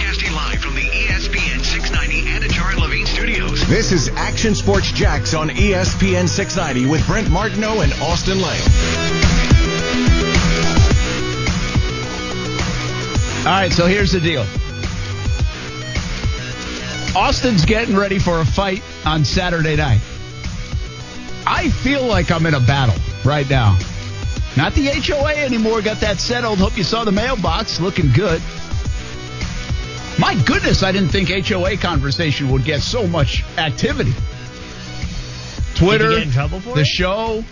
Broadcasting live from the ESPN 690 Anajar and Levine studios. This is Action Sports Jax on ESPN 690 with Brent Martineau and Austin Lane. All right, so here's the deal. Austin's getting ready for a fight on Saturday night. I feel like I'm in a battle right now. Not the HOA anymore. Got that settled. Hope you saw the mailbox. Looking good. My goodness, I didn't think HOA conversation would get so much activity. Twitter, in trouble for the it? show.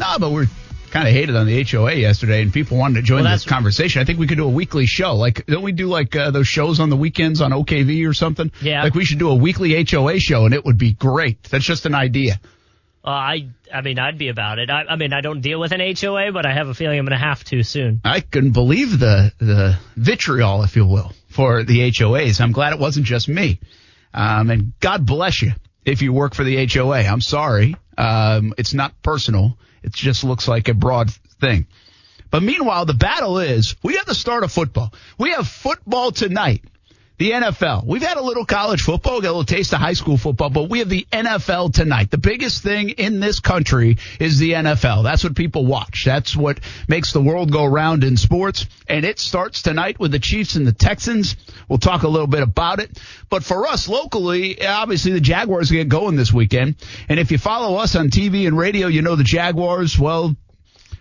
No, but we're kind of hated on the HOA yesterday, and people wanted to join Well, this conversation. I think we could do a weekly show. Like, don't we do like uh, those shows on the weekends on OKV or something? Yeah. Like we should do a weekly HOA show, and it would be great. That's just an idea. Uh, I I mean I'd be about it. I, I mean I don't deal with an HOA, but I have a feeling I'm going to have to soon. I couldn't believe the the vitriol, if you will, for the HOAs. I'm glad it wasn't just me. Um, and God bless you if you work for the HOA. I'm sorry. Um, it's not personal. It just looks like a broad thing. But meanwhile, the battle is we have the start of football. We have football tonight. The NFL. We've had a little college football, got a little taste of high school football, but we have the NFL tonight. The biggest thing in this country is the NFL. That's what people watch. That's what makes the world go round in sports. And it starts tonight with the Chiefs and the Texans. We'll talk a little bit about it. But for us locally, obviously the Jaguars get going this weekend. And if you follow us on TV and radio, you know the Jaguars, well,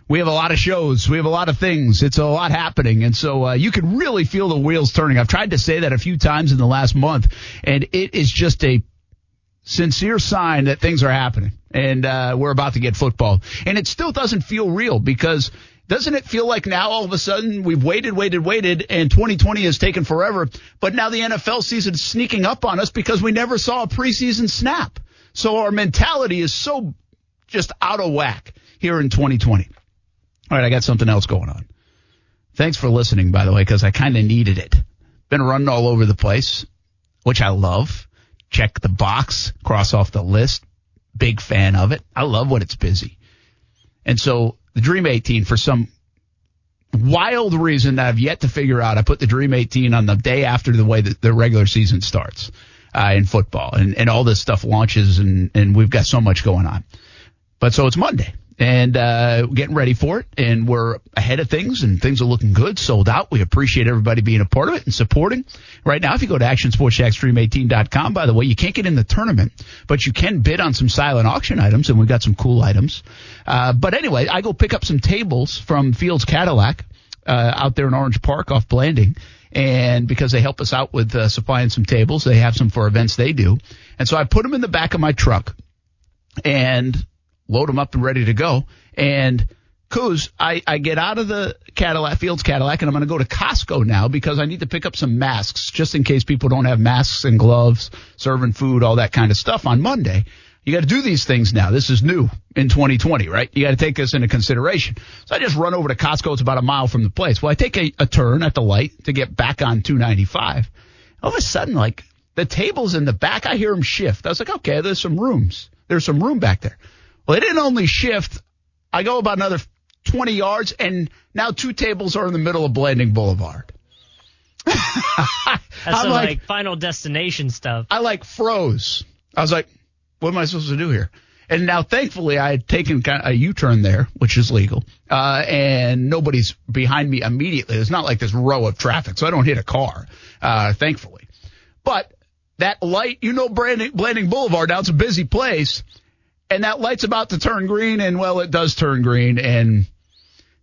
we have a lot of shows. We have a lot of things. It's a lot happening. And so uh, you can really feel the wheels turning. I've tried to say that a few times in the last month, and it is just a sincere sign that things are happening. And uh, we're about to get football. And it still doesn't feel real because doesn't it feel like now all of a sudden we've waited, waited, waited, and 2020 has taken forever, but now the NFL season is sneaking up on us because we never saw a preseason snap. So our mentality is so just out of whack here in 2020. All right, I got something else going on. Thanks for listening, by the way, because I kind of needed it. Been running all over the place, which I love. Check the box, cross off the list. Big fan of it. I love when it's busy. And so the Dream 18, for some wild reason that I've yet to figure out, I put the Dream 18 on the day after the way that the regular season starts uh, in football, and, and all this stuff launches, and, and we've got so much going on. But so it's Monday and uh, getting ready for it, and we're ahead of things, and things are looking good, sold out. We appreciate everybody being a part of it and supporting. Right now, if you go to ActionSportsJaxDream18.com, by the way, you can't get in the tournament, but you can bid on some silent auction items, and we've got some cool items. Uh, but anyway, I go pick up some tables from Fields Cadillac uh, out there in Orange Park off Blanding. And because they help us out with uh, supplying some tables, they have some for events they do. And so I put them in the back of my truck and load them up and ready to go. And Coos, I, I get out of the Cadillac, Fields Cadillac, and I'm going to go to Costco now because I need to pick up some masks just in case people don't have masks and gloves, serving food, all that kind of stuff on Monday. You got to do these things now. This is new in 2020, right? You got to take this into consideration. So I just run over to Costco. It's about a mile from the place. Well, I take a, a turn at the light to get back on 295. All of a sudden, like the tables in the back, I hear them shift. I was like, okay, there's some rooms. There's some room back there. Well, it didn't only shift. I go about another 20 yards, and now two tables are in the middle of Blanding Boulevard. That's I'm some like- like, final destination stuff. I like froze. I was like, what am I supposed to do here? And now, thankfully, I had taken a U-turn there, which is legal, uh, and nobody's behind me immediately. It's not like this row of traffic, so I don't hit a car, uh, thankfully. But that light, you know, Branding, Blanding Boulevard, now it's a busy place, and that light's about to turn green, and well, it does turn green, and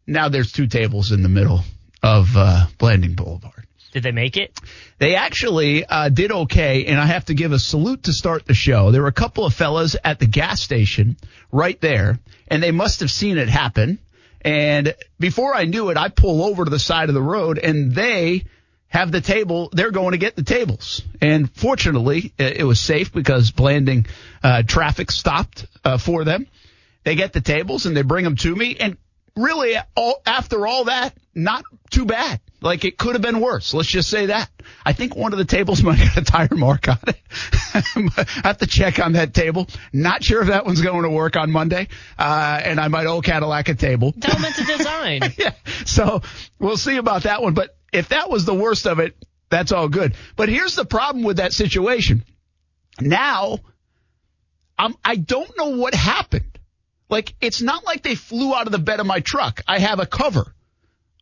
now there's two tables in the middle of uh, Blanding Boulevard. Did they make it? They actually uh, did okay, and I have to give a salute to start the show. There were a couple of fellas at the gas station right there, and they must have seen it happen. And before I knew it, I pull over to the side of the road, and they have the table. They're going to get the tables. And fortunately, it was safe because Blanding uh, traffic stopped uh, for them. They get the tables and they bring them to me. And really, all, after all that, not too bad. Like it could have been worse. Let's just say that. I think one of the tables might have got a tire mark on it. I have to check on that table. Not sure if that one's going to work on Monday. Uh, and I might owe Cadillac a table. Tell them it's a design. yeah. So we'll see about that one. But if that was the worst of it, that's all good. But here's the problem with that situation. Now, I'm, I don't know what happened. Like, it's not like they flew out of the bed of my truck. I have a cover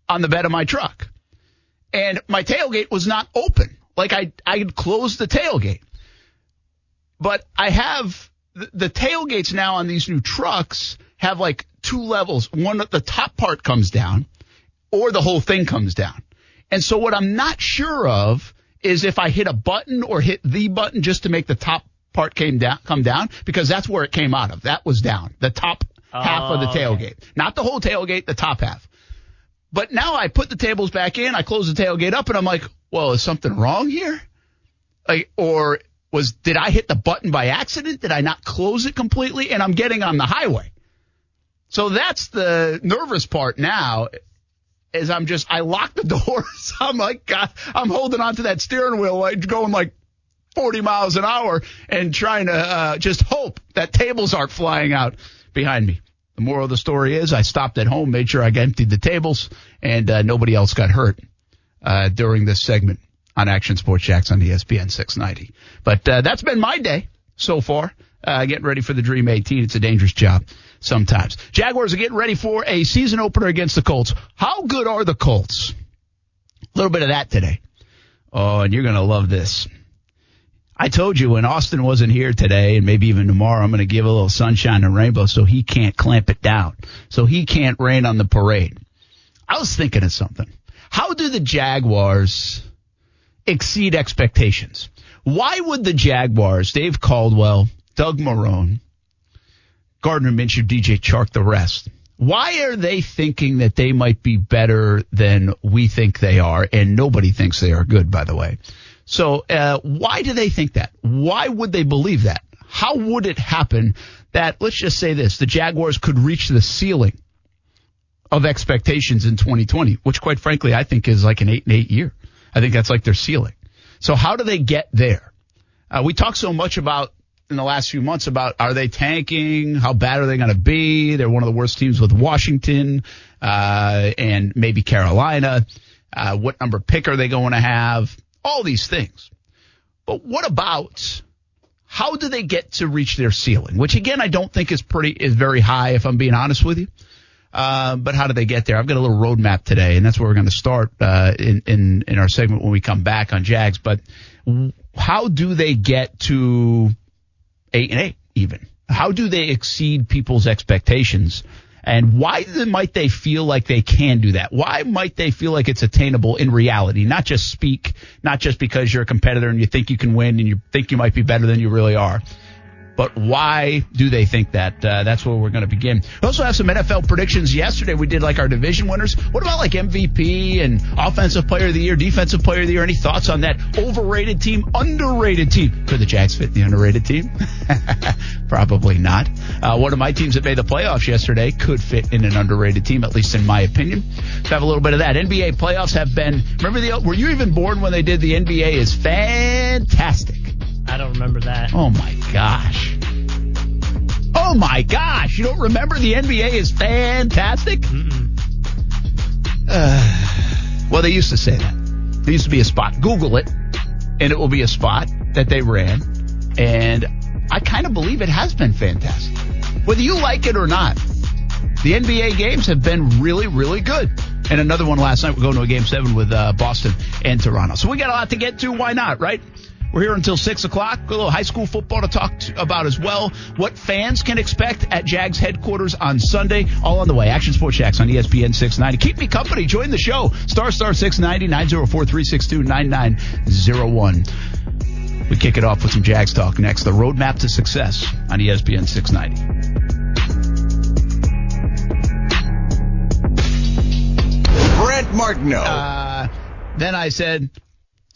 on the bed of my truck. And my tailgate was not open. Like, I, I closed the tailgate. But I have the, the tailgates now on these new trucks have like two levels. One, the top part comes down or the whole thing comes down. And so what I'm not sure of is if I hit a button or hit the button just to make the top part came down, come down, because that's where it came out of. That was down. The top half of the Oh, okay. tailgate. Not the whole tailgate, the top half. But now I put the tables back in, I close the tailgate up, and I'm like, well, is something wrong here? Like, or was, did I hit the button by accident? Did I not close it completely? And I'm getting on the highway. So that's the nervous part now is I'm just I lock the doors. I'm like God, I'm holding onto that steering wheel like going like 40 miles an hour and trying to uh, just hope that tables aren't flying out behind me. The moral of the story is I stopped at home, made sure I emptied the tables, and uh, nobody else got hurt uh, during this segment on Action Sports Jax on ESPN 690. But uh, that's been my day so far. Uh, getting ready for the Dream 18. It's a dangerous job sometimes. Jaguars are getting ready for a season opener against the Colts. How good are the Colts? A little bit of that today. Oh, and you're going to love this. I told you when Austin wasn't here today and maybe even tomorrow, I'm going to give a little sunshine and rainbow so he can't clamp it down. So he can't rain on the parade. I was thinking of something. How do the Jaguars exceed expectations? Why would the Jaguars, Dave Caldwell, Doug Marrone, Gardner Minshew, DJ Chark, the rest, why are they thinking that they might be better than we think they are? And nobody thinks they are good, by the way. So, uh, why do they think that? Why would they believe that? How would it happen that, let's just say this, the Jaguars could reach the ceiling of expectations in 2020, which quite frankly, I think is like an eight and eight year. I think that's like their ceiling. So how do they get there? Uh, we talk so much about in the last few months about are they tanking? How bad are they going to be? They're one of the worst teams with Washington, uh, and maybe Carolina. Uh, what number pick are they going to have? All these things. But what about how do they get to reach their ceiling? Which again, I don't think is pretty, is very high if I'm being honest with you. Uh, but how do they get there? I've got a little roadmap today, and that's where we're going to start uh, in, in in our segment when we come back on Jags. But how do they get to eight and eight even? How do they exceed people's expectations? And why might they feel like they can do that? Why might they feel like it's attainable in reality? Not just speak, not just because you're a competitor and you think you can win and you think you might be better than you really are. But why do they think that? Uh, that's where we're going to begin. We also have some NFL predictions. Yesterday we did like our division winners. What about like MVP and offensive player of the year, defensive player of the year? Any thoughts on that overrated team, underrated team? Could the Jags fit the underrated team? Probably not. Uh, one of my teams that made the playoffs yesterday could fit in an underrated team, at least in my opinion. So have a little bit of that. NBA playoffs have been. Remember the? Were you even born when they did the NBA? Is fantastic. I don't remember that. Oh my gosh. Oh my gosh. You don't remember the NBA is fantastic? Uh, well, they used to say that. There used to be a spot. Google it, and it will be a spot that they ran. And I kind of believe it has been fantastic. Whether you like it or not, the NBA games have been really, really good. And another one last night. We're going to a game seven with uh, Boston and Toronto. So we got a lot to get to. Why not, right? We're here until six o'clock. A little high school football to talk to about as well. What fans can expect at Jags headquarters on Sunday. All on the way. Action Sports Jax on ESPN 690. Keep me company. Join the show. Star Star 690 904 362 9901. We kick it off with some Jags talk next. The roadmap to success on ESPN 690. Brent Martineau. Uh, Then I said,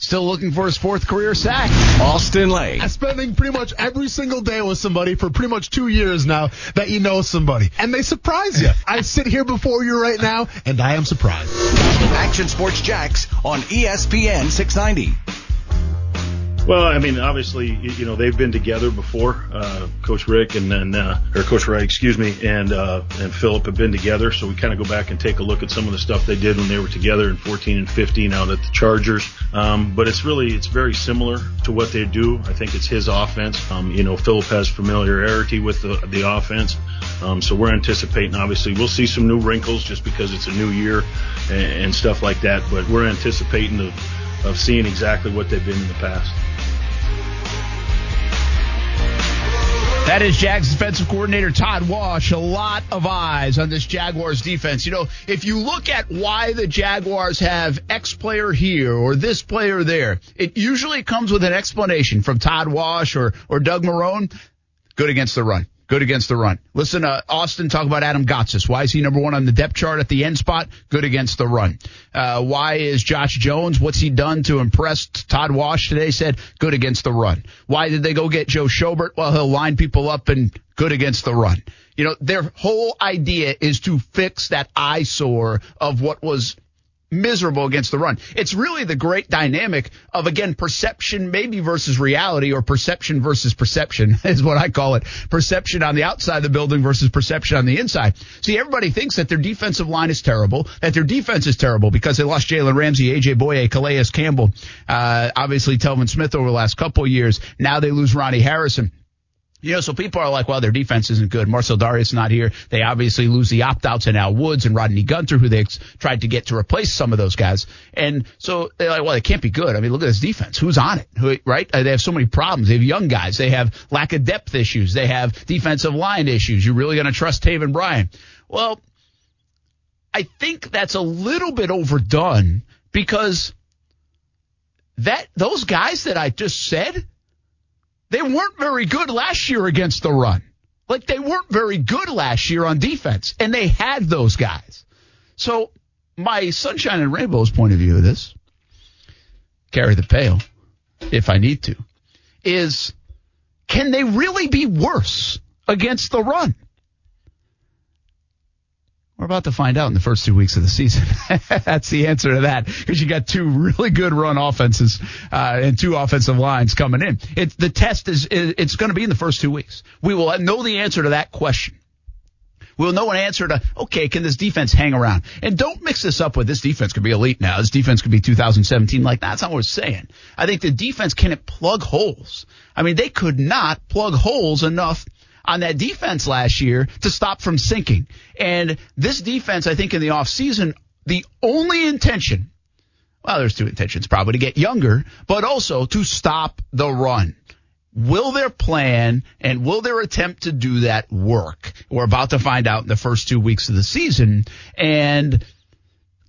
still looking for his fourth career sack. Austin Lane. I'm spending pretty much every single day with somebody for pretty much two years now that you know somebody. And they surprise you. I sit here before you right now and I am surprised. Action Sports Jax on ESPN 690. Well, I mean, obviously, you know, they've been together before. Uh, Coach Rick and then, uh, or Coach Reich, excuse me, and uh, and Philip have been together. So we kind of go back and take a look at some of the stuff they did when they were together in 14 and 15 out at the Chargers. Um, but it's really, it's very similar to what they do. I think it's his offense. Um, you know, Philip has familiarity with the, the offense. Um, so we're anticipating, obviously, we'll see some new wrinkles just because it's a new year and, and stuff like that. But we're anticipating of, of seeing exactly what they've been in the past. That is Jags defensive coordinator Todd Wash. A lot of eyes on this Jaguars defense. You know, if you look at why the Jaguars have X player here or this player there, it usually comes with an explanation from Todd Wash or, or Doug Marrone. Good against the run. Good against the run. Listen to Austin talk about Adam Gotsis. Why is he number one on the depth chart at the end spot? Good against the run. Uh, why is Josh Jones? What's he done to impress Todd Wash today? Said good against the run. Why did they go get Joe Schobert? Well, he'll line people up and good against the run. You know, their whole idea is to fix that eyesore of what was miserable against the run. It's really the great dynamic of again perception maybe versus reality or perception versus perception is what I call it. Perception on the outside of the building versus perception on the inside. See, everybody thinks that their defensive line is terrible, that their defense is terrible because they lost Jalen Ramsey, AJ Bouye, Calais Campbell, uh, obviously Telvin Smith over the last couple years. Now they lose Ronnie Harrison. You know, so people are like, well, their defense isn't good. Marcell Dareus not here. They obviously lose the opt-outs in Al Woods and Rodney Gunter, who they ex- tried to get to replace some of those guys. And so they're like, well, it can't be good. I mean, look at this defense. Who's on it? Who, right? Uh, They have so many problems. They have young guys. They have lack of depth issues. They have defensive line issues. You're really going to trust Taven Bryan? Well, I think that's a little bit overdone because that those guys that I just said, they weren't very good last year against the run. Like they weren't very good last year on defense, and they had those guys. So my sunshine and rainbows point of view of this, carry the pail, if I need to, is can they really be worse against the run? We're about to find out in the first two weeks of the season. That's the answer to that because you got two really good run offenses uh, and two offensive lines coming in. It, the test is it's going to be in the first two weeks. We will know the answer to that question. We'll know an answer to, okay, can this defense hang around? And don't mix this up with this defense could be elite now. This defense could be 2017. Like, that's not what we're saying. I think the defense can it plug holes. I mean, they could not plug holes enough on that defense last year to stop from sinking. And this defense, I think in the offseason, the only intention, well, there's two intentions probably to get younger, but also to stop the run. Will their plan and will their attempt to do that work? We're about to find out in the first two weeks of the season. And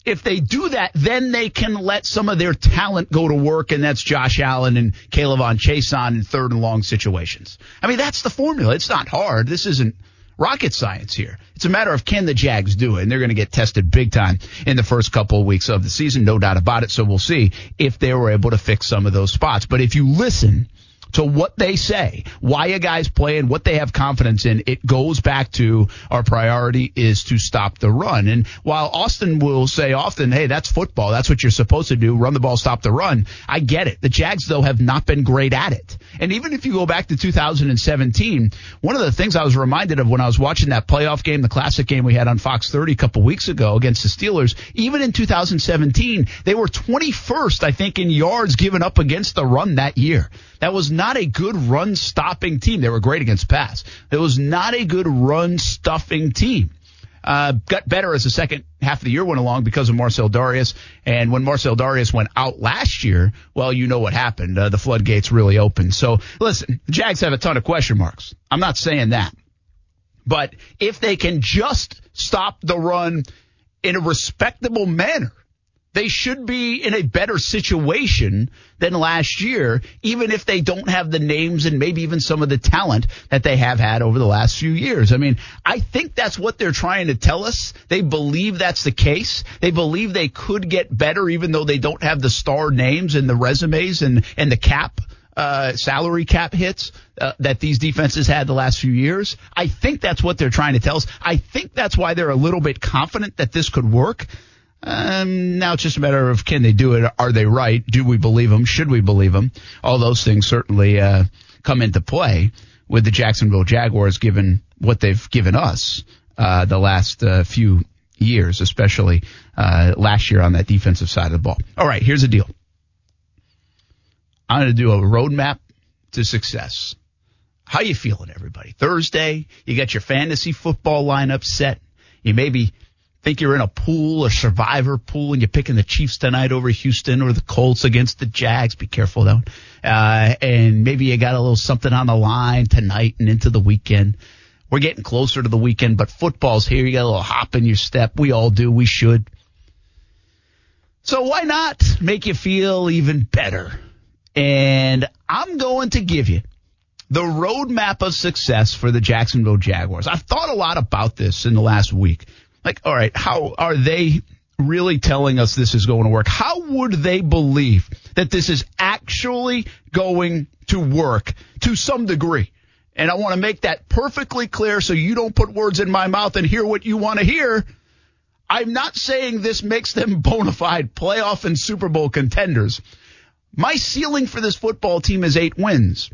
if they do that, then they can let some of their talent go to work, and that's Josh Allen and K'Lavon Chaisson in third and long situations. I mean, that's the formula. It's not hard. This isn't rocket science here. It's a matter of can the Jags do it, and they're going to get tested big time in the first couple of weeks of the season, no doubt about it. So we'll see if they were able to fix some of those spots. But if you listen to what they say, why a guy's playing, what they have confidence in, it goes back to our priority is to stop the run. And while Austin will say often, hey, that's football. That's what you're supposed to do. Run the ball, stop the run. I get it. The Jags, though, have not been great at it. And even if you go back to 2017, one of the things I was reminded of when I was watching that playoff game, the classic game we had on Fox 30 a couple weeks ago against the Steelers, even in 2017, they were 21st, I think, in yards given up against the run that year. That was not a good run stopping team. They were great against pass. It was not a good run stuffing team. Uh, got better as the second half of the year went along because of Marcell Dareus. And when Marcell Dareus went out last year, well, you know what happened. Uh, the floodgates really opened. So listen, the Jags have a ton of question marks. I'm not saying that. But if they can just stop the run in a respectable manner, They should be in a better situation than last year, even if they don't have the names and maybe even some of the talent that they have had over the last few years. I mean, I think that's what they're trying to tell us. They believe that's the case. They believe they could get better even though they don't have the star names and the resumes and, and the cap uh, salary cap hits uh, that these defenses had the last few years. I think that's what they're trying to tell us. I think that's why they're a little bit confident that this could work. Um, now it's just a matter of can they do it? Are they right? Do we believe them? Should we believe them? All those things certainly uh, come into play with the Jacksonville Jaguars, given what they've given us uh, the last uh, few years, especially uh, last year on that defensive side of the ball. All right, here's the deal. I'm going to do a roadmap to success. How you feeling, everybody? Thursday, you got your fantasy football lineup set. You maybe think you're in a pool, a survivor pool, and you're picking the Chiefs tonight over Houston or the Colts against the Jags. Be careful though. Uh, and maybe you got a little something on the line tonight and into the weekend. We're getting closer to the weekend, but football's here. You got a little hop in your step. We all do. We should. So why not make you feel even better? And I'm going to give you the roadmap of success for the Jacksonville Jaguars. I've thought a lot about this in the last week. Like, all right, how are they really telling us this is going to work? How would they believe that this is actually going to work to some degree? And I want to make that perfectly clear so you don't put words in my mouth and hear what you want to hear. I'm not saying this makes them bona fide playoff and Super Bowl contenders. My ceiling for this football team is eight wins.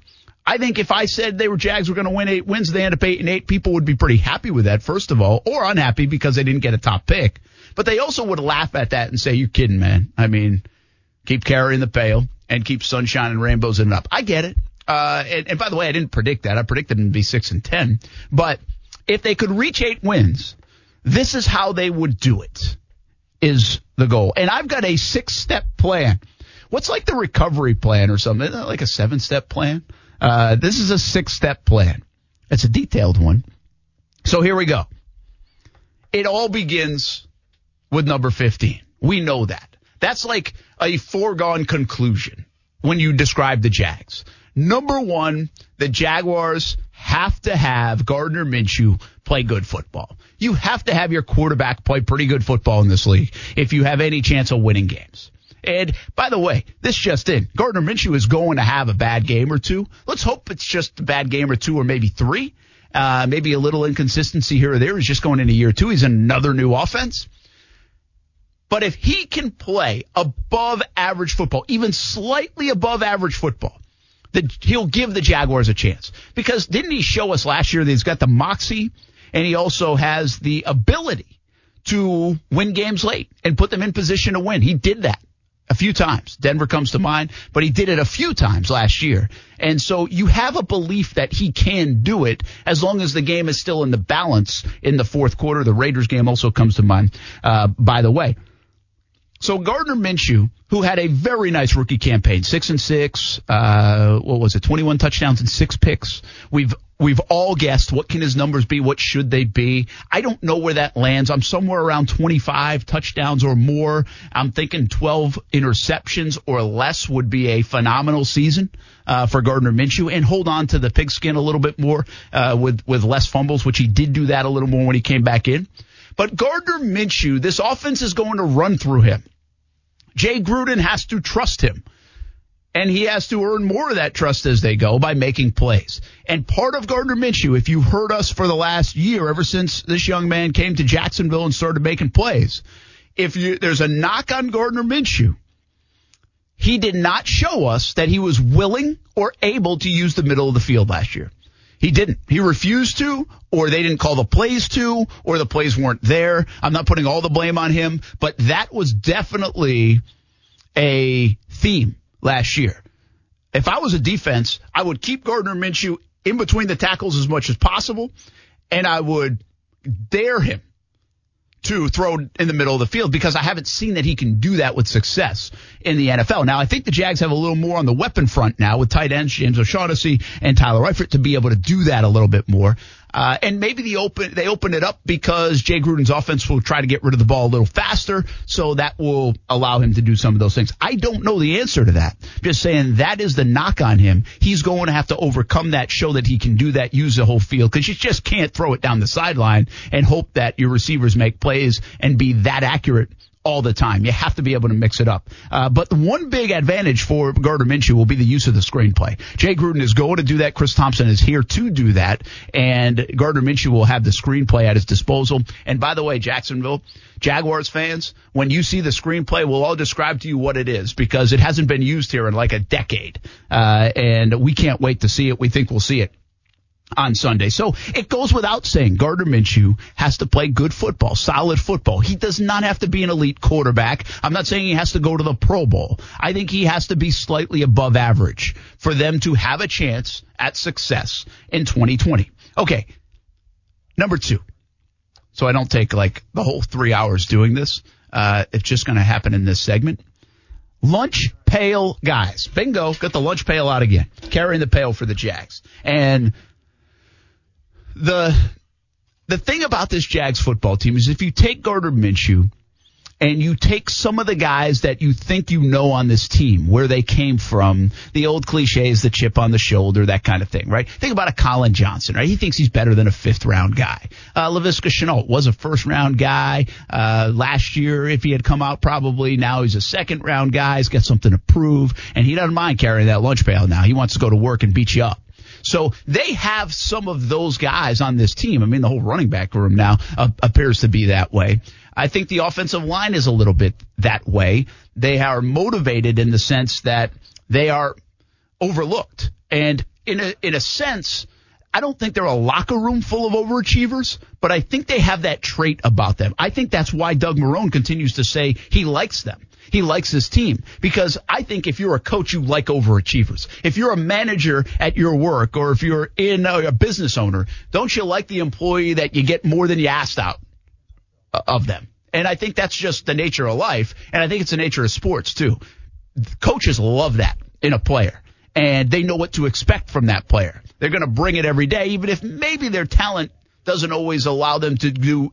I think if I said they were Jags were going to win eight wins, they end up eight and eight, people would be pretty happy with that, first of all, or unhappy because they didn't get a top pick. But they also would laugh at that and say, you're kidding, man. I mean, keep carrying the pail and keep sunshine and rainbows in it up. I get it. Uh, and, and by the way, I didn't predict that. I predicted them to be six and 10. But if they could reach eight wins, this is how they would do it is the goal. And I've got a six step plan. What's like the recovery plan or something? Like a seven step plan? Uh, this is a six step plan. It's a detailed one. So here we go. It all begins with number 15. We know that. That's like a foregone conclusion when you describe the Jags. Number one, the Jaguars have to have Gardner Minshew play good football. You have to have your quarterback play pretty good football in this league if you have any chance of winning games. And by the way, this just in, Gardner Minshew is going to have a bad game or two. Let's hope it's just a bad game or two or maybe three. Uh, maybe a little inconsistency here or there. He's just going into year two. He's another new offense. But if he can play above average football, even slightly above average football, that he'll give the Jaguars a chance. Because didn't he show us last year that he's got the moxie and he also has the ability to win games late and put them in position to win? He did that a few times. Denver comes to mind, but he did it a few times last year. And so you have a belief that he can do it as long as the game is still in the balance in the fourth quarter. The Raiders game also comes to mind, uh, by the way. So Gardner Minshew, who had a very nice rookie campaign, six and six, uh, what was it, 21 touchdowns and six picks. We've, we've all guessed what can his numbers be? What should they be? I don't know where that lands. I'm somewhere around 25 touchdowns or more. I'm thinking 12 interceptions or less would be a phenomenal season, uh, for Gardner Minshew and hold on to the pigskin a little bit more, uh, with, with less fumbles, which he did do that a little more when he came back in. But Gardner Minshew, this offense is going to run through him. Jay Gruden has to trust him. And he has to earn more of that trust as they go by making plays. And part of Gardner Minshew, if you've heard us for the last year, ever since this young man came to Jacksonville and started making plays, if you, there's a knock on Gardner Minshew, he did not show us that he was willing or able to use the middle of the field last year. He didn't. He refused to, or they didn't call the plays to, or the plays weren't there. I'm not putting all the blame on him, but that was definitely a theme last year. If I was a defense, I would keep Gardner Minshew in between the tackles as much as possible, and I would dare him to throw in the middle of the field because I haven't seen that he can do that with success in the NFL. Now, I think the Jags have a little more on the weapon front now with tight ends James O'Shaughnessy and Tyler Eifert to be able to do that a little bit more. Uh, and maybe the open they open it up because Jay Gruden's offense will try to get rid of the ball a little faster, so that will allow him to do some of those things. I don't know the answer to that. Just saying that is the knock on him. He's going to have to overcome that, show that he can do that, use the whole field because you just can't throw it down the sideline and hope that your receivers make plays and be that accurate all the time. You have to be able to mix it up. Uh, but the one big advantage for Gardner Minshew will be the use of the screenplay. Jay Gruden is going to do that. Chris Thompson is here to do that. And Gardner Minshew will have the screenplay at his disposal. And by the way, Jacksonville, Jaguars fans, when you see the screenplay, we'll all describe to you what it is because it hasn't been used here in like a decade. Uh, and we can't wait to see it. We think we'll see it on Sunday. So it goes without saying Gardner Minshew has to play good football, solid football. He does not have to be an elite quarterback. I'm not saying he has to go to the Pro Bowl. I think he has to be slightly above average for them to have a chance at success in 2020. Okay. Number two. So I don't take like the whole three hours doing this. Uh, it's just going to happen in this segment. Lunch pail guys. Bingo. Got the lunch pail out again. Carrying the pail for the Jags. And the the thing about this Jags football team is if you take Gardner Minshew and you take some of the guys that you think you know on this team, where they came from, the old cliches, the chip on the shoulder, that kind of thing, right? Think about a Collin Johnson, right? He thinks he's better than a fifth round guy. Uh, Laviska Shenault was a first round guy, uh, last year. If he had come out, probably now he's a second round guy. He's got something to prove and he doesn't mind carrying that lunch pail now. He wants to go to work and beat you up. So they have some of those guys on this team. I mean, the whole running back room now uh, appears to be that way. I think the offensive line is a little bit that way. They are motivated in the sense that they are overlooked. And in a, in a sense, I don't think they're a locker room full of overachievers, but I think they have that trait about them. I think that's why Doug Marrone continues to say he likes them. He likes his team because I think if you're a coach, you like overachievers. If you're a manager at your work or if you're in a, a business owner, don't you like the employee that you get more than you asked out uh, of them? And I think that's just the nature of life. And I think it's the nature of sports too. Coaches love that in a player and they know what to expect from that player. They're going to bring it every day, even if maybe their talent doesn't always allow them to do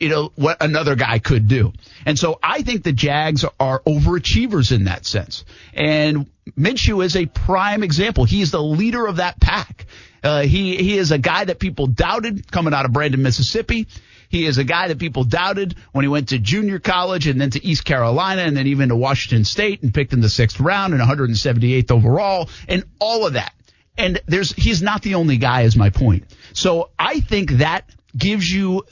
you know, what another guy could do. And so I think the Jags are overachievers in that sense. And Minshew is a prime example. He is the leader of that pack. Uh, he, he is a guy that people doubted coming out of Brandon, Mississippi. He is a guy that people doubted when he went to junior college and then to East Carolina and then even to Washington State and picked in the sixth round and 178th overall and all of that. And there's, he's not the only guy is my point. So I think that gives you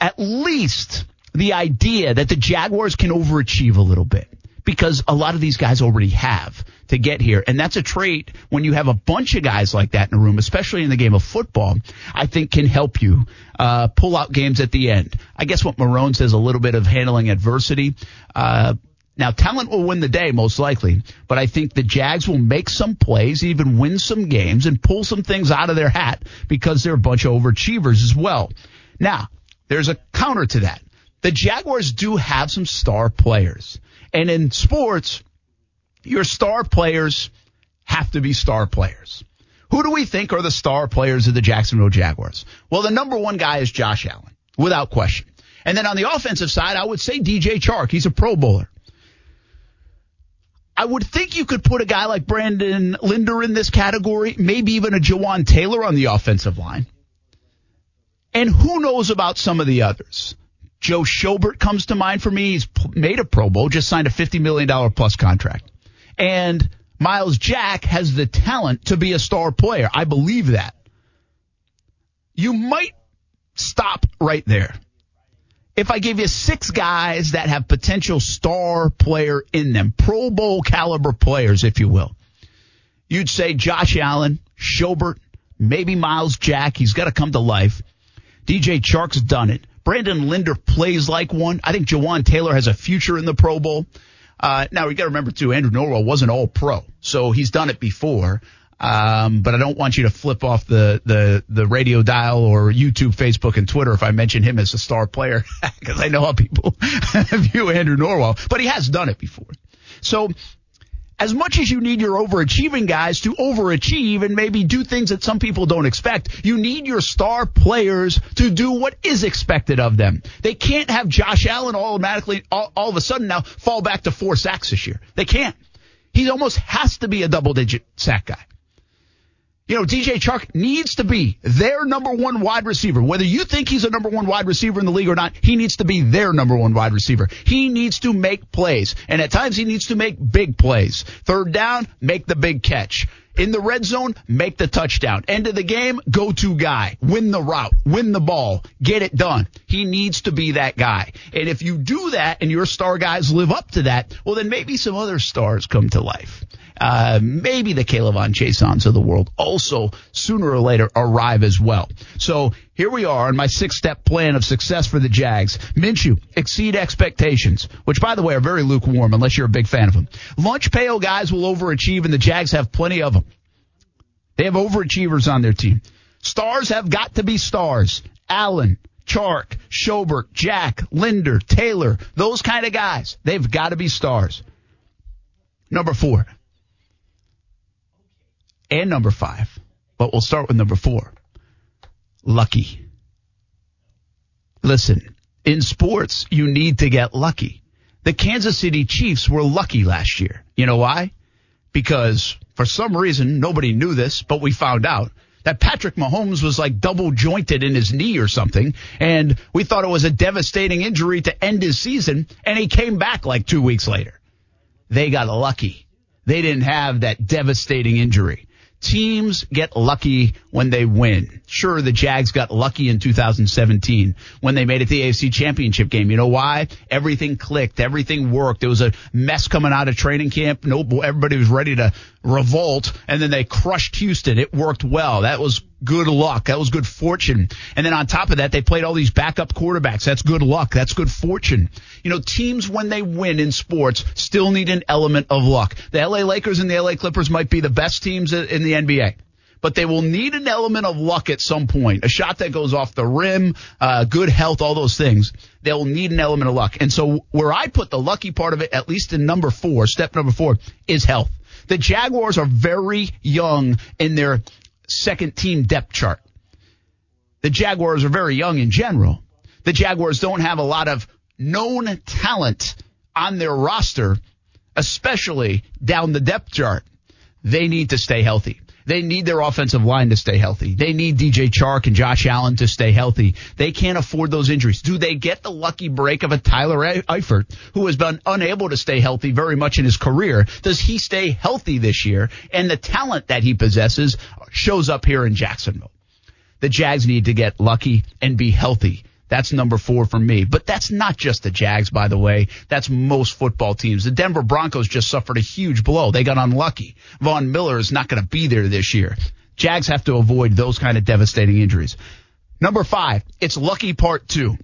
at least the idea that the Jaguars can overachieve a little bit because a lot of these guys already have to get here. And that's a trait when you have a bunch of guys like that in a room, especially in the game of football, I think can help you uh, pull out games at the end. I guess what Marrone says a little bit of handling adversity. Uh, now, talent will win the day, most likely, but I think the Jags will make some plays, even win some games, and pull some things out of their hat because they're a bunch of overachievers as well. Now, there's a counter to that. The Jaguars do have some star players. And in sports, your star players have to be star players. Who do we think are the star players of the Jacksonville Jaguars? Well, the number one guy is Josh Allen, without question. And then on the offensive side, I would say DJ Chark. He's a pro bowler. I would think you could put a guy like Brandon Linder in this category, maybe even a Jawaan Taylor on the offensive line. And who knows about some of the others? Joe Schobert comes to mind for me. He's made a Pro Bowl, just signed a $50 million plus contract. And Myles Jack has the talent to be a star player. I believe that. You might stop right there. If I give you six guys that have potential star player in them, Pro Bowl caliber players, if you will, you'd say Josh Allen, Schobert, maybe Myles Jack. He's got to come to life. DJ Chark's done it. Brandon Linder plays like one. I think Jawaan Taylor has a future in the Pro Bowl. Uh, now we got to remember too, Andrew Norwell wasn't all pro, so he's done it before. Um, but I don't want you to flip off the, the, the radio dial or YouTube, Facebook, and Twitter if I mention him as a star player, because I know how people view Andrew Norwell, but he has done it before. So as much as you need your overachieving guys to overachieve and maybe do things that some people don't expect, you need your star players to do what is expected of them. They can't have Josh Allen automatically all, all of a sudden now fall back to four sacks this year. They can't. He almost has to be a double digit sack guy. You know, DJ Chark needs to be their number one wide receiver. Whether you think he's a number one wide receiver in the league or not, he needs to be their number one wide receiver. He needs to make plays. And at times he needs to make big plays. Third down, make the big catch. In the red zone, make the touchdown. End of the game, go to guy. Win the route. Win the ball. Get it done. He needs to be that guy. And if you do that and your star guys live up to that, well, then maybe some other stars come to life. Uh, maybe the K'Lavon Chaissons of the world also sooner or later arrive as well. So here we are on my six step plan of success for the Jags. Minshew, exceed expectations, which by the way are very lukewarm unless you're a big fan of them. Lunch pail guys will overachieve and the Jags have plenty of them. They have overachievers on their team. Stars have got to be stars. Allen, Chark, Schobert, Jack, Linder, Taylor, those kind of guys. They've got to be stars. Number four. And number five. But we'll start with number four. Lucky. Listen, in sports, you need to get lucky. The Kansas City Chiefs were lucky last year. You know why? Because for some reason, nobody knew this, but we found out that Patrick Mahomes was like double jointed in his knee or something. And we thought it was a devastating injury to end his season. And he came back like two weeks later. They got lucky. They didn't have that devastating injury. Teams get lucky when they win. Sure, the Jags got lucky in 2017 when they made it the AFC championship game. You know why? Everything clicked. Everything worked. There was a mess coming out of training camp. No, everybody was ready to revolt and then they crushed Houston. It worked well. That was good luck. That was good fortune. And then on top of that, they played all these backup quarterbacks. That's good luck. That's good fortune. You know, teams when they win in sports still need an element of luck. The LA Lakers and the LA Clippers might be the best teams in the NBA. But they will need an element of luck at some point. A shot that goes off the rim, uh, good health, all those things. They'll need an element of luck. And so where I put the lucky part of it, at least in number four, step number four, is health. The Jaguars are very young in their second team depth chart. The Jaguars are very young in general. The Jaguars don't have a lot of known talent on their roster, especially down the depth chart. They need to stay healthy. They need their offensive line to stay healthy. They need DJ Chark and Josh Allen to stay healthy. They can't afford those injuries. Do they get the lucky break of a Tyler Eifert who has been unable to stay healthy very much in his career? Does he stay healthy this year? And the talent that he possesses shows up here in Jacksonville. The Jags need to get lucky and be healthy. That's number four for me. But that's not just the Jags, by the way. That's most football teams. The Denver Broncos just suffered a huge blow. They got unlucky. Von Miller is not going to be there this year. Jags have to avoid those kind of devastating injuries. Number five, it's lucky part two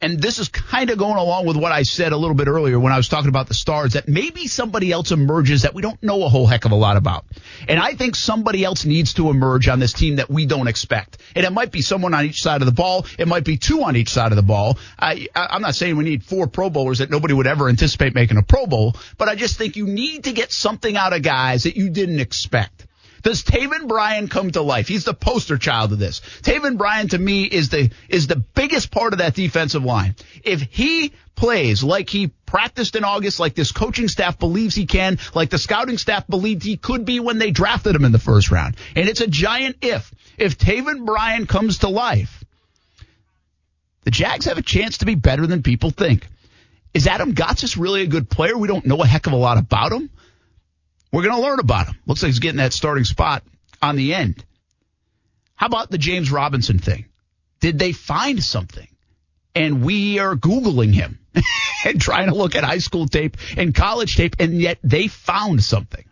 and this is kind of going along with what I said a little bit earlier when I was talking about the stars that maybe somebody else emerges that we don't know a whole heck of a lot about. And I think somebody else needs to emerge on this team that we don't expect. And it might be someone on each side of the ball. It might be two on each side of the ball. I, I'm not saying we need four Pro Bowlers that nobody would ever anticipate making a Pro Bowl, but I just think you need to get something out of guys that you didn't expect. Does Taven Bryan come to life? He's the poster child of this. Taven Bryan to me is the is the biggest part of that defensive line. If he plays like he practiced in August, like this coaching staff believes he can, like the scouting staff believed he could be when they drafted him in the first round. And it's a giant if. If Taven Bryan comes to life, the Jags have a chance to be better than people think. Is Adam Gotsis really a good player? We don't know a heck of a lot about him. We're going to learn about him. Looks like he's getting that starting spot on the end. How about the James Robinson thing? Did they find something? And we are Googling him and trying to look at high school tape and college tape, and yet they found something.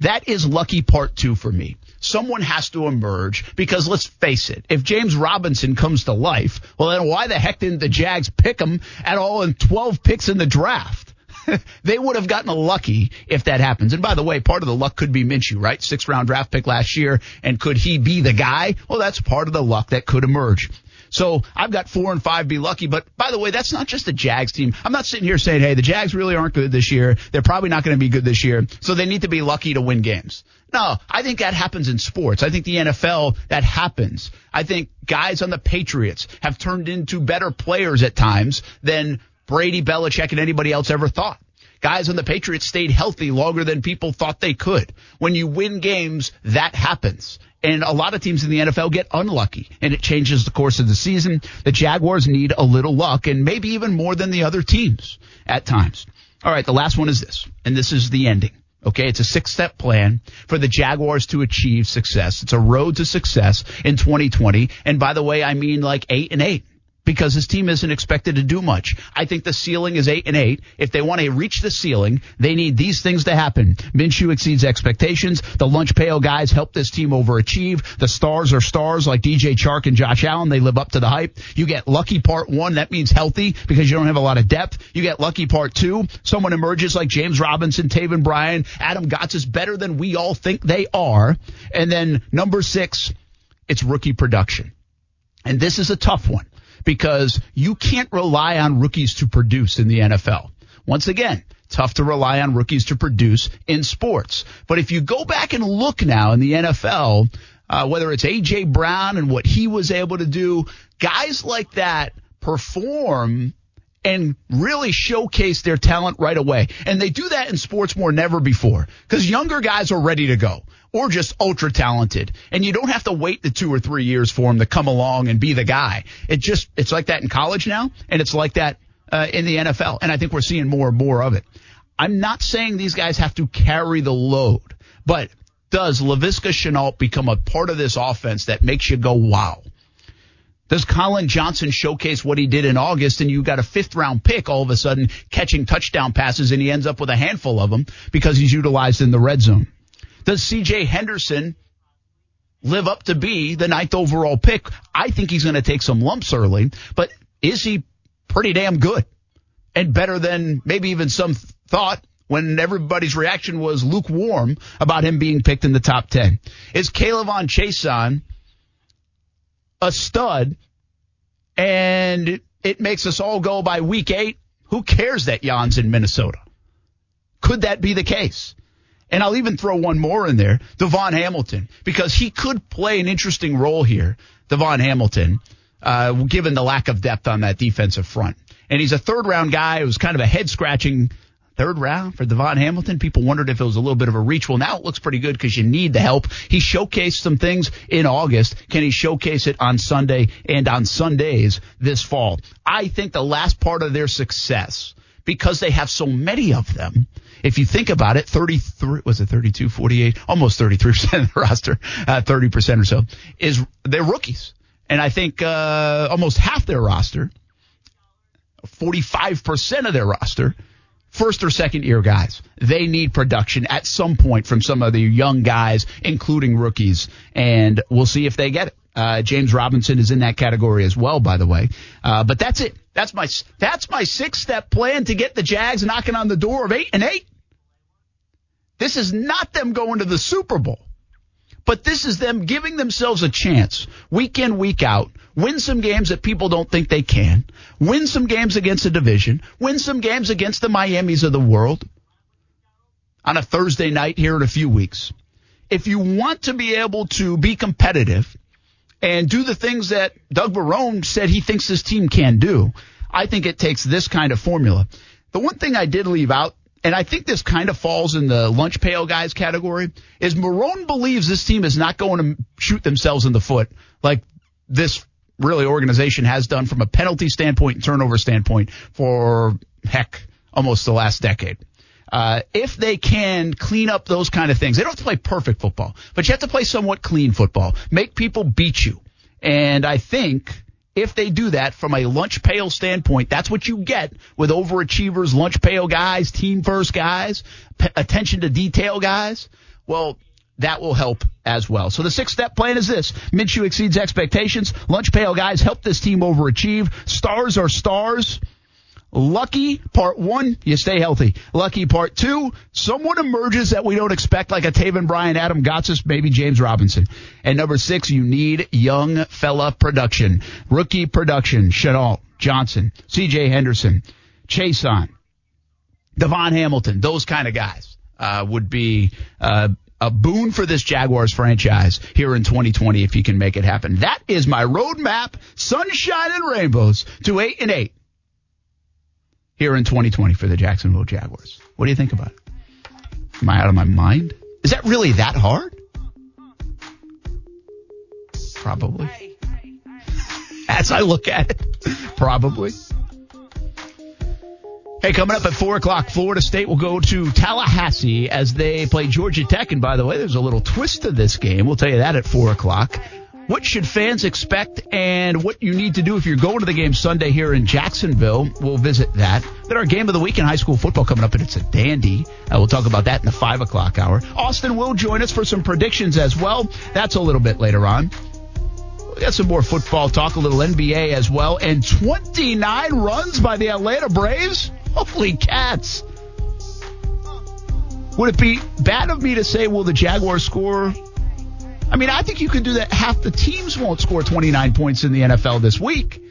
That is lucky part two for me. Someone has to emerge because let's face it, if James Robinson comes to life, well then why the heck didn't the Jags pick him at all in 12 picks in the draft? they would have gotten lucky if that happens. And by the way, part of the luck could be Minshew, right? Six round draft pick last year. And could he be the guy? Well, that's part of the luck that could emerge. So I've got four and five be lucky. But by the way, that's not just the Jags team. I'm not sitting here saying, hey, the Jags really aren't good this year. They're probably not going to be good this year. So they need to be lucky to win games. No, I think that happens in sports. I think the NFL, that happens. I think guys on the Patriots have turned into better players at times than Brady, Belichick, and anybody else ever thought. Guys on the Patriots stayed healthy longer than people thought they could. When you win games, that happens. And a lot of teams in the NFL get unlucky and it changes the course of the season. The Jaguars need a little luck and maybe even more than the other teams at times. All right. The last one is this, and this is the ending. Okay, it's a six step plan for the Jaguars to achieve success. It's a road to success in 2020. And by the way, I mean like eight and eight because his team isn't expected to do much. I think the ceiling is eight and eight. If they want to reach the ceiling, they need these things to happen. Minshew exceeds expectations. The lunch pail guys help this team overachieve. The stars are stars like DJ Chark and Josh Allen. They live up to the hype. You get lucky part one. That means healthy because you don't have a lot of depth. You get lucky part two. Someone emerges like James Robinson, Taven Bryan, Adam Gotsis is better than we all think they are. And then number six, it's rookie production. And this is a tough one because you can't rely on rookies to produce in the NFL. Once again, tough to rely on rookies to produce in sports. But if you go back and look now in the NFL, uh, whether it's AJ Brown and what he was able to do, guys like that perform and really showcase their talent right away. And they do that in sports more than ever before because younger guys are ready to go or just ultra talented. And you don't have to wait the two or three years for him to come along and be the guy. It just, it's like that in college now and it's like that uh, in the NFL. And I think we're seeing more and more of it. I'm not saying these guys have to carry the load, but does Laviska Shenault become a part of this offense that makes you go, wow? Does Collin Johnson showcase what he did in August and you got a fifth round pick all of a sudden catching touchdown passes and he ends up with a handful of them because he's utilized in the red zone? Does CJ Henderson live up to be the ninth overall pick? I think he's going to take some lumps early, but is he pretty damn good and better than maybe even some thought when everybody's reaction was lukewarm about him being picked in the top 10? Is K'Lavon Chaisson a stud and it makes us all go by week eight. Who cares that Jan's in Minnesota? Could that be the case? And I'll even throw one more in there, Devon Hamilton, because he could play an interesting role here, Devon Hamilton, uh, given the lack of depth on that defensive front. And he's a third round guy. It was kind of a head scratching third round for Devon Hamilton. People wondered if it was a little bit of a reach. Well, now it looks pretty good because you need the help. He showcased some things in August. Can he showcase it on Sunday and on Sundays this fall? I think the last part of their success, because they have so many of them, if you think about it, 33, was it 32, 48, almost 33% of the roster, uh, 30% or so, is they're rookies. And I think, uh, almost half their roster, 45% of their roster first or second year guys. They need production at some point from some of the young guys, including rookies, and we'll see if they get it. Uh, James Robinson is in that category as well, by the way. Uh, but that's it. That's my that's my six step plan to get the Jags knocking on the door of eight and eight. This is not them going to the Super Bowl. But this is them giving themselves a chance week in, week out, win some games that people don't think they can, win some games against a division, win some games against the Miamis of the world on a Thursday night here in a few weeks. If you want to be able to be competitive and do the things that Doug Marrone said he thinks this team can do, I think it takes this kind of formula. The one thing I did leave out and I think this kind of falls in the lunch pail guys category, is Marrone believes this team is not going to shoot themselves in the foot like this really organization has done from a penalty standpoint and turnover standpoint for heck almost the last decade. Uh, if they can clean up those kind of things, they don't have to play perfect football, but you have to play somewhat clean football, make people beat you. And I think if they do that from a lunch pail standpoint, that's what you get with overachievers, lunch pail guys, team first guys, p- attention to detail guys. Well, that will help as well. So the six step plan is this. Minshew exceeds expectations. Lunch pail guys help this team overachieve. Stars are stars Lucky part one, you stay healthy. Lucky part two, someone emerges that we don't expect, like a Taven Bryan, Adam Gotsis, maybe James Robinson. And number six, you need young fella production. Rookie production, Shenault, Johnson, CJ Henderson, Chaisson, Devon Hamilton, those kind of guys, uh, would be, uh, a boon for this Jaguars franchise here in 2020 if you can make it happen. That is my roadmap, sunshine and rainbows to eight and eight here in 2020 for the Jacksonville Jaguars. What do you think about it? Am I out of my mind? Is that really that hard? Probably. As I look at it, probably. Hey, coming up at 4 o'clock, Florida State will go to Tallahassee as they play Georgia Tech. And by the way, there's a little twist to this game. We'll tell you that at 4 o'clock. What should fans expect and what you need to do if you're going to the game Sunday here in Jacksonville? We'll visit that. Then our game of the week in high school football coming up, and it's a dandy. Uh, we'll talk about that in the 5 o'clock hour. Austin will join us for some predictions as well. That's a little bit later on. We got some more football talk, a little NBA as well, and 29 runs by the Atlanta Braves. Holy cats. Would it be bad of me to say, will the Jaguars score? I mean, I think you could do that. Half the teams won't score 29 points in the NFL this week.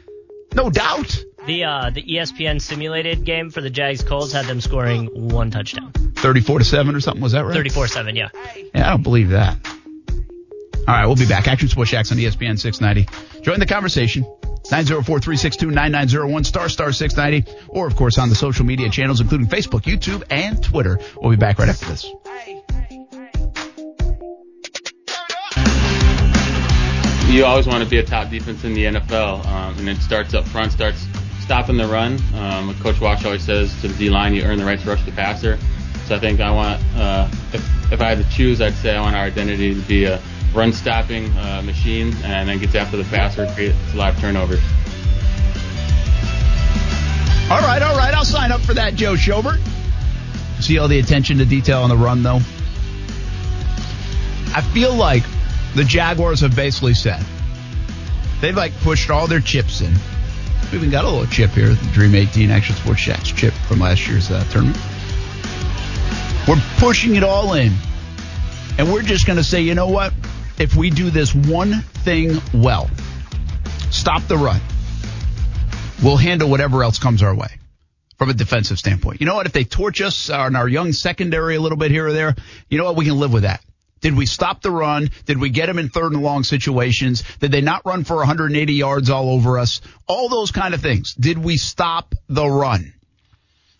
No doubt. The uh, the ESPN simulated game for the Jags Colts had them scoring one touchdown. 34 to 7 or something, was that right? 34-7, yeah. Yeah, I don't believe that. All right, we'll be back. Action Sports Jax on ESPN 690. Join the conversation. 904-362-9901, star star 690, or of course on the social media channels, including Facebook, YouTube, and Twitter. We'll be back right after this. You always want to be a top defense in the NFL, um, and it starts up front, starts stopping the run. Um, Coach Wash always says to the D line, you earn the right to rush the passer. So I think I want, uh, if, if I had to choose, I'd say I want our identity to be a run stopping uh, machine, and then gets after the passer, creates a lot of turnovers. All right, all right. I'll sign up for that, Joe Schobert. See all the attention to detail on the run, though. I feel like the Jaguars have basically said they've like pushed all their chips in. We even got a little chip here, the Dream 18 Action Sports Jax chip from last year's uh, tournament. We're pushing it all in, and we're just going to say, you know what? If we do this one thing well, stop the run, we'll handle whatever else comes our way from a defensive standpoint. You know what? If they torch us on our young secondary a little bit here or there, you know what? We can live with that. Did we stop the run? Did we get them in third and long situations? Did they not run for 180 yards all over us? All those kind of things. Did we stop the run?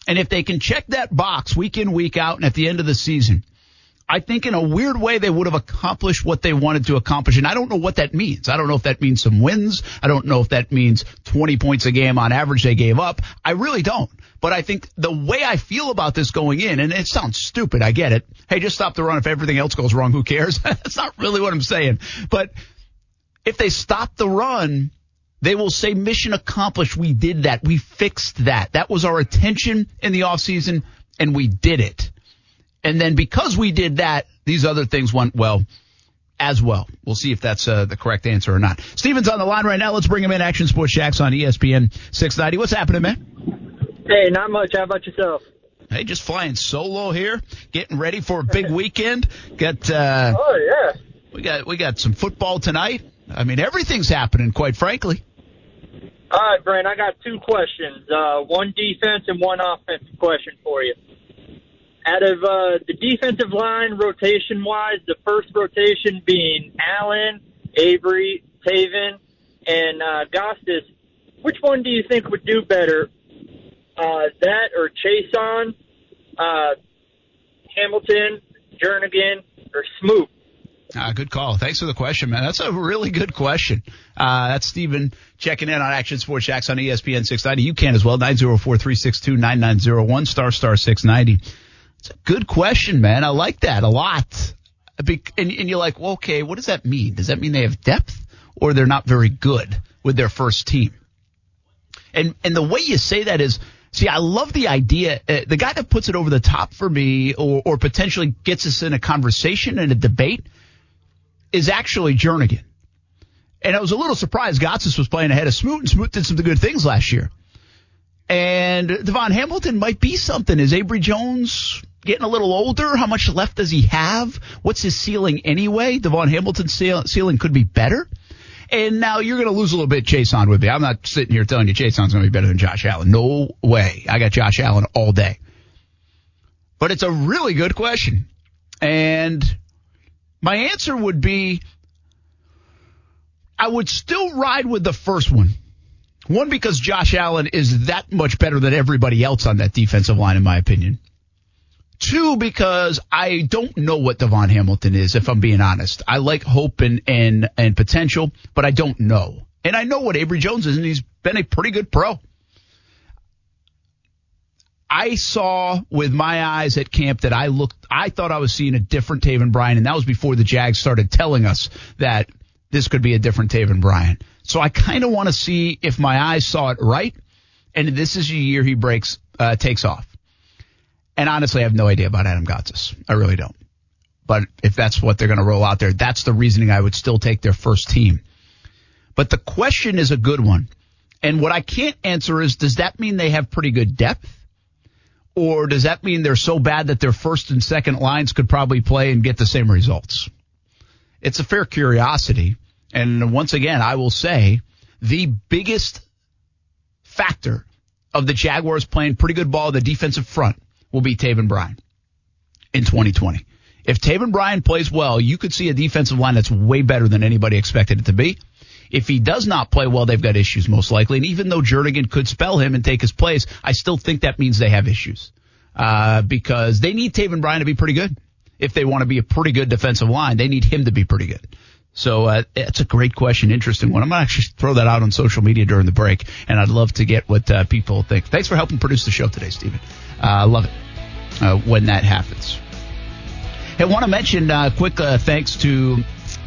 And if they can check that box week in, week out, and at the end of the season, I think in a weird way they would have accomplished what they wanted to accomplish. And I don't know what that means. I don't know if that means some wins. I don't know if that means 20 points a game on average they gave up. I really don't. But I think the way I feel about this going in, and it sounds stupid, I get it. Hey, just stop the run. If everything else goes wrong, who cares? That's not really what I'm saying. But if they stop the run, they will say mission accomplished. We did that. We fixed that. That was our attention in the offseason and we did it. And then because we did that, these other things went well as well. We'll see if that's uh, the correct answer or not. Steven's on the line right now. Let's bring him in. Action Sports Jax on ESPN 690. What's happening, man? Hey, not much. How about yourself? Hey, just flying solo here, getting ready for a big weekend. Got uh, Oh yeah. we got we got some football tonight. I mean, everything's happening. Quite frankly. All right, Brent. I got two questions. Uh, one defense and one offensive question for you. Out of uh, the defensive line rotation wise, the first rotation being Allen, Abry, Taven, and uh, Gotsis, which one do you think would do better? Uh, that or Chaisson, uh, Hamilton, Jernigan, or Smoot? Ah, good call. Thanks for the question, man. That's a really good question. Uh, that's Steven checking in on Action Sports Jax on ESPN 690. You can as well. 904-362-9901, star star 690. It's a good question, man. I like that a lot. And, and you're like, well, okay, what does that mean? Does that mean they have depth or they're not very good with their first team? And, and the way you say that is, see, I love the idea. Uh, the guy that puts it over the top for me or, or potentially gets us in a conversation and a debate is actually Jernigan. And I was a little surprised Gotsis was playing ahead of Smoot, and Smoot did some good things last year. And Devon Hamilton might be something. Is Abry Jones getting a little older? How much left does he have? What's his ceiling anyway? Devon Hamilton's ceiling could be better. And now you're going to lose a little bit, Chaisson, with me. I'm not sitting here telling you Chaisson's going to be better than Josh Allen. No way. I got Josh Allen all day. But it's a really good question. And my answer would be I would still ride with the first one. One, because Josh Allen is that much better than everybody else on that defensive line, in my opinion. Two, because I don't know what Devon Hamilton is, if I'm being honest. I like hope and, and, and potential, but I don't know. And I know what Abry Jones is, and he's been a pretty good pro. I saw with my eyes at camp that I looked, I thought I was seeing a different Taven Bryan, and that was before the Jags started telling us that this could be a different Taven Bryan. So I kind of want to see if my eyes saw it right, and this is a year he breaks, uh, takes off. And honestly, I have no idea about Adam Gotsis. I really don't. But if that's what they're going to roll out there, that's the reasoning I would still take their first team. But the question is a good one. And what I can't answer is, does that mean they have pretty good depth? Or does that mean they're so bad that their first and second lines could probably play and get the same results? It's a fair curiosity. And once again, I will say the biggest factor of the Jaguars playing pretty good ball, the defensive front, will be Taven Bryan in 2020. If Taven Bryan plays well, you could see a defensive line that's way better than anybody expected it to be. If he does not play well, they've got issues most likely. And even though Jernigan could spell him and take his place, I still think that means they have issues. Uh, because they need Taven Bryan to be pretty good. If they want to be a pretty good defensive line, they need him to be pretty good. So uh, it's a great question, interesting one. I'm gonna actually throw that out on social media during the break, and I'd love to get what uh, people think. Thanks for helping produce the show today, Stephen. I uh, love it uh, when that happens. I want to mention uh, quick uh, thanks to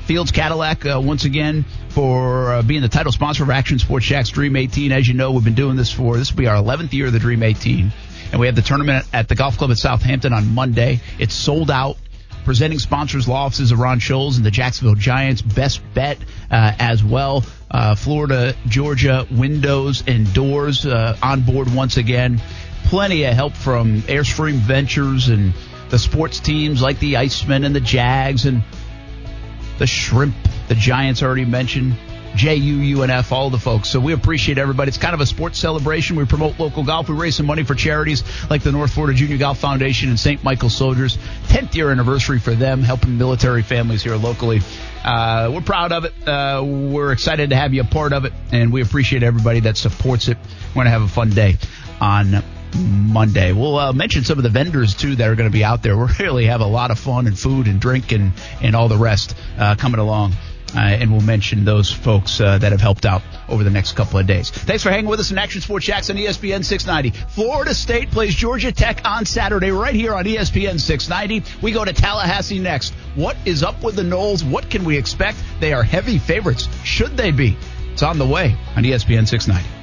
Fields Cadillac uh, once again for uh, being the title sponsor of Action Sports Jax Dream 18. As you know, we've been doing this for this will be our 11th year of the Dream 18, and we have the tournament at the golf club at Southampton on Monday. It's sold out. Presenting sponsors, law offices of Ron Sholes and the Jacksonville Giants. Best bet uh, as well. Uh, Florida, Georgia, windows and doors uh, on board once again plenty of help from Airstream Ventures and the sports teams like the Icemen and the Jags and the Shrimp, the Giants already mentioned. JU, UNF, all the folks. So we appreciate everybody. It's kind of a sports celebration. We promote local golf. We raise some money for charities like the North Florida Junior Golf Foundation and St. Michael Soldiers. 10th year anniversary for them, helping military families here locally. Uh, we're proud of it. Uh, we're excited to have you a part of it, and we appreciate everybody that supports it. We're going to have a fun day on Monday. We'll uh, mention some of the vendors too that are going to be out there. We really have a lot of fun and food and drink and, and all the rest uh, coming along. Uh, and we'll mention those folks uh, that have helped out over the next couple of days. Thanks for hanging with us in Action Sports Jax on ESPN 690. Florida State plays Georgia Tech on Saturday right here on ESPN 690. We go to Tallahassee next. What is up with the Noles? What can we expect? They are heavy favorites. Should they be? It's on the way on ESPN 690.